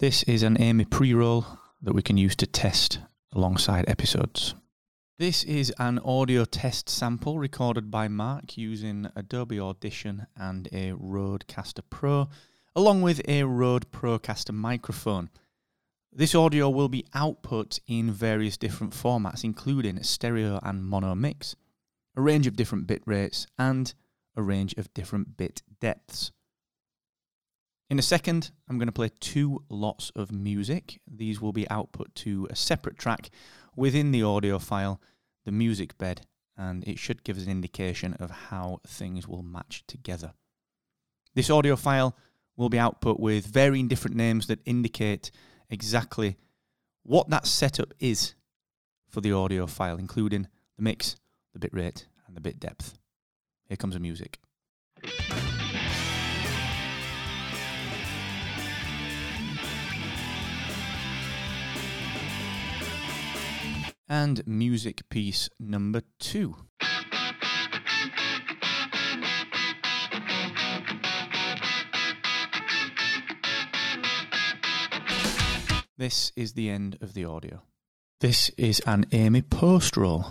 This is an Amy pre-roll that we can use to test alongside episodes. This is an audio test sample recorded by Mark using Adobe Audition and a Rodecaster Pro, along with a Rode Procaster microphone. This audio will be output in various different formats, including stereo and mono mix, a range of different bit rates, and a range of different bit depths. In a second, I'm going to play two lots of music. These will be output to a separate track within the audio file, the music bed, and it should give us an indication of how things will match together. This audio file will be output with varying different names that indicate exactly what that setup is for the audio file, including the mix, the bitrate, and the bit depth. Here comes the music. And music piece number two. This is the end of the audio. This is an Amy post roll.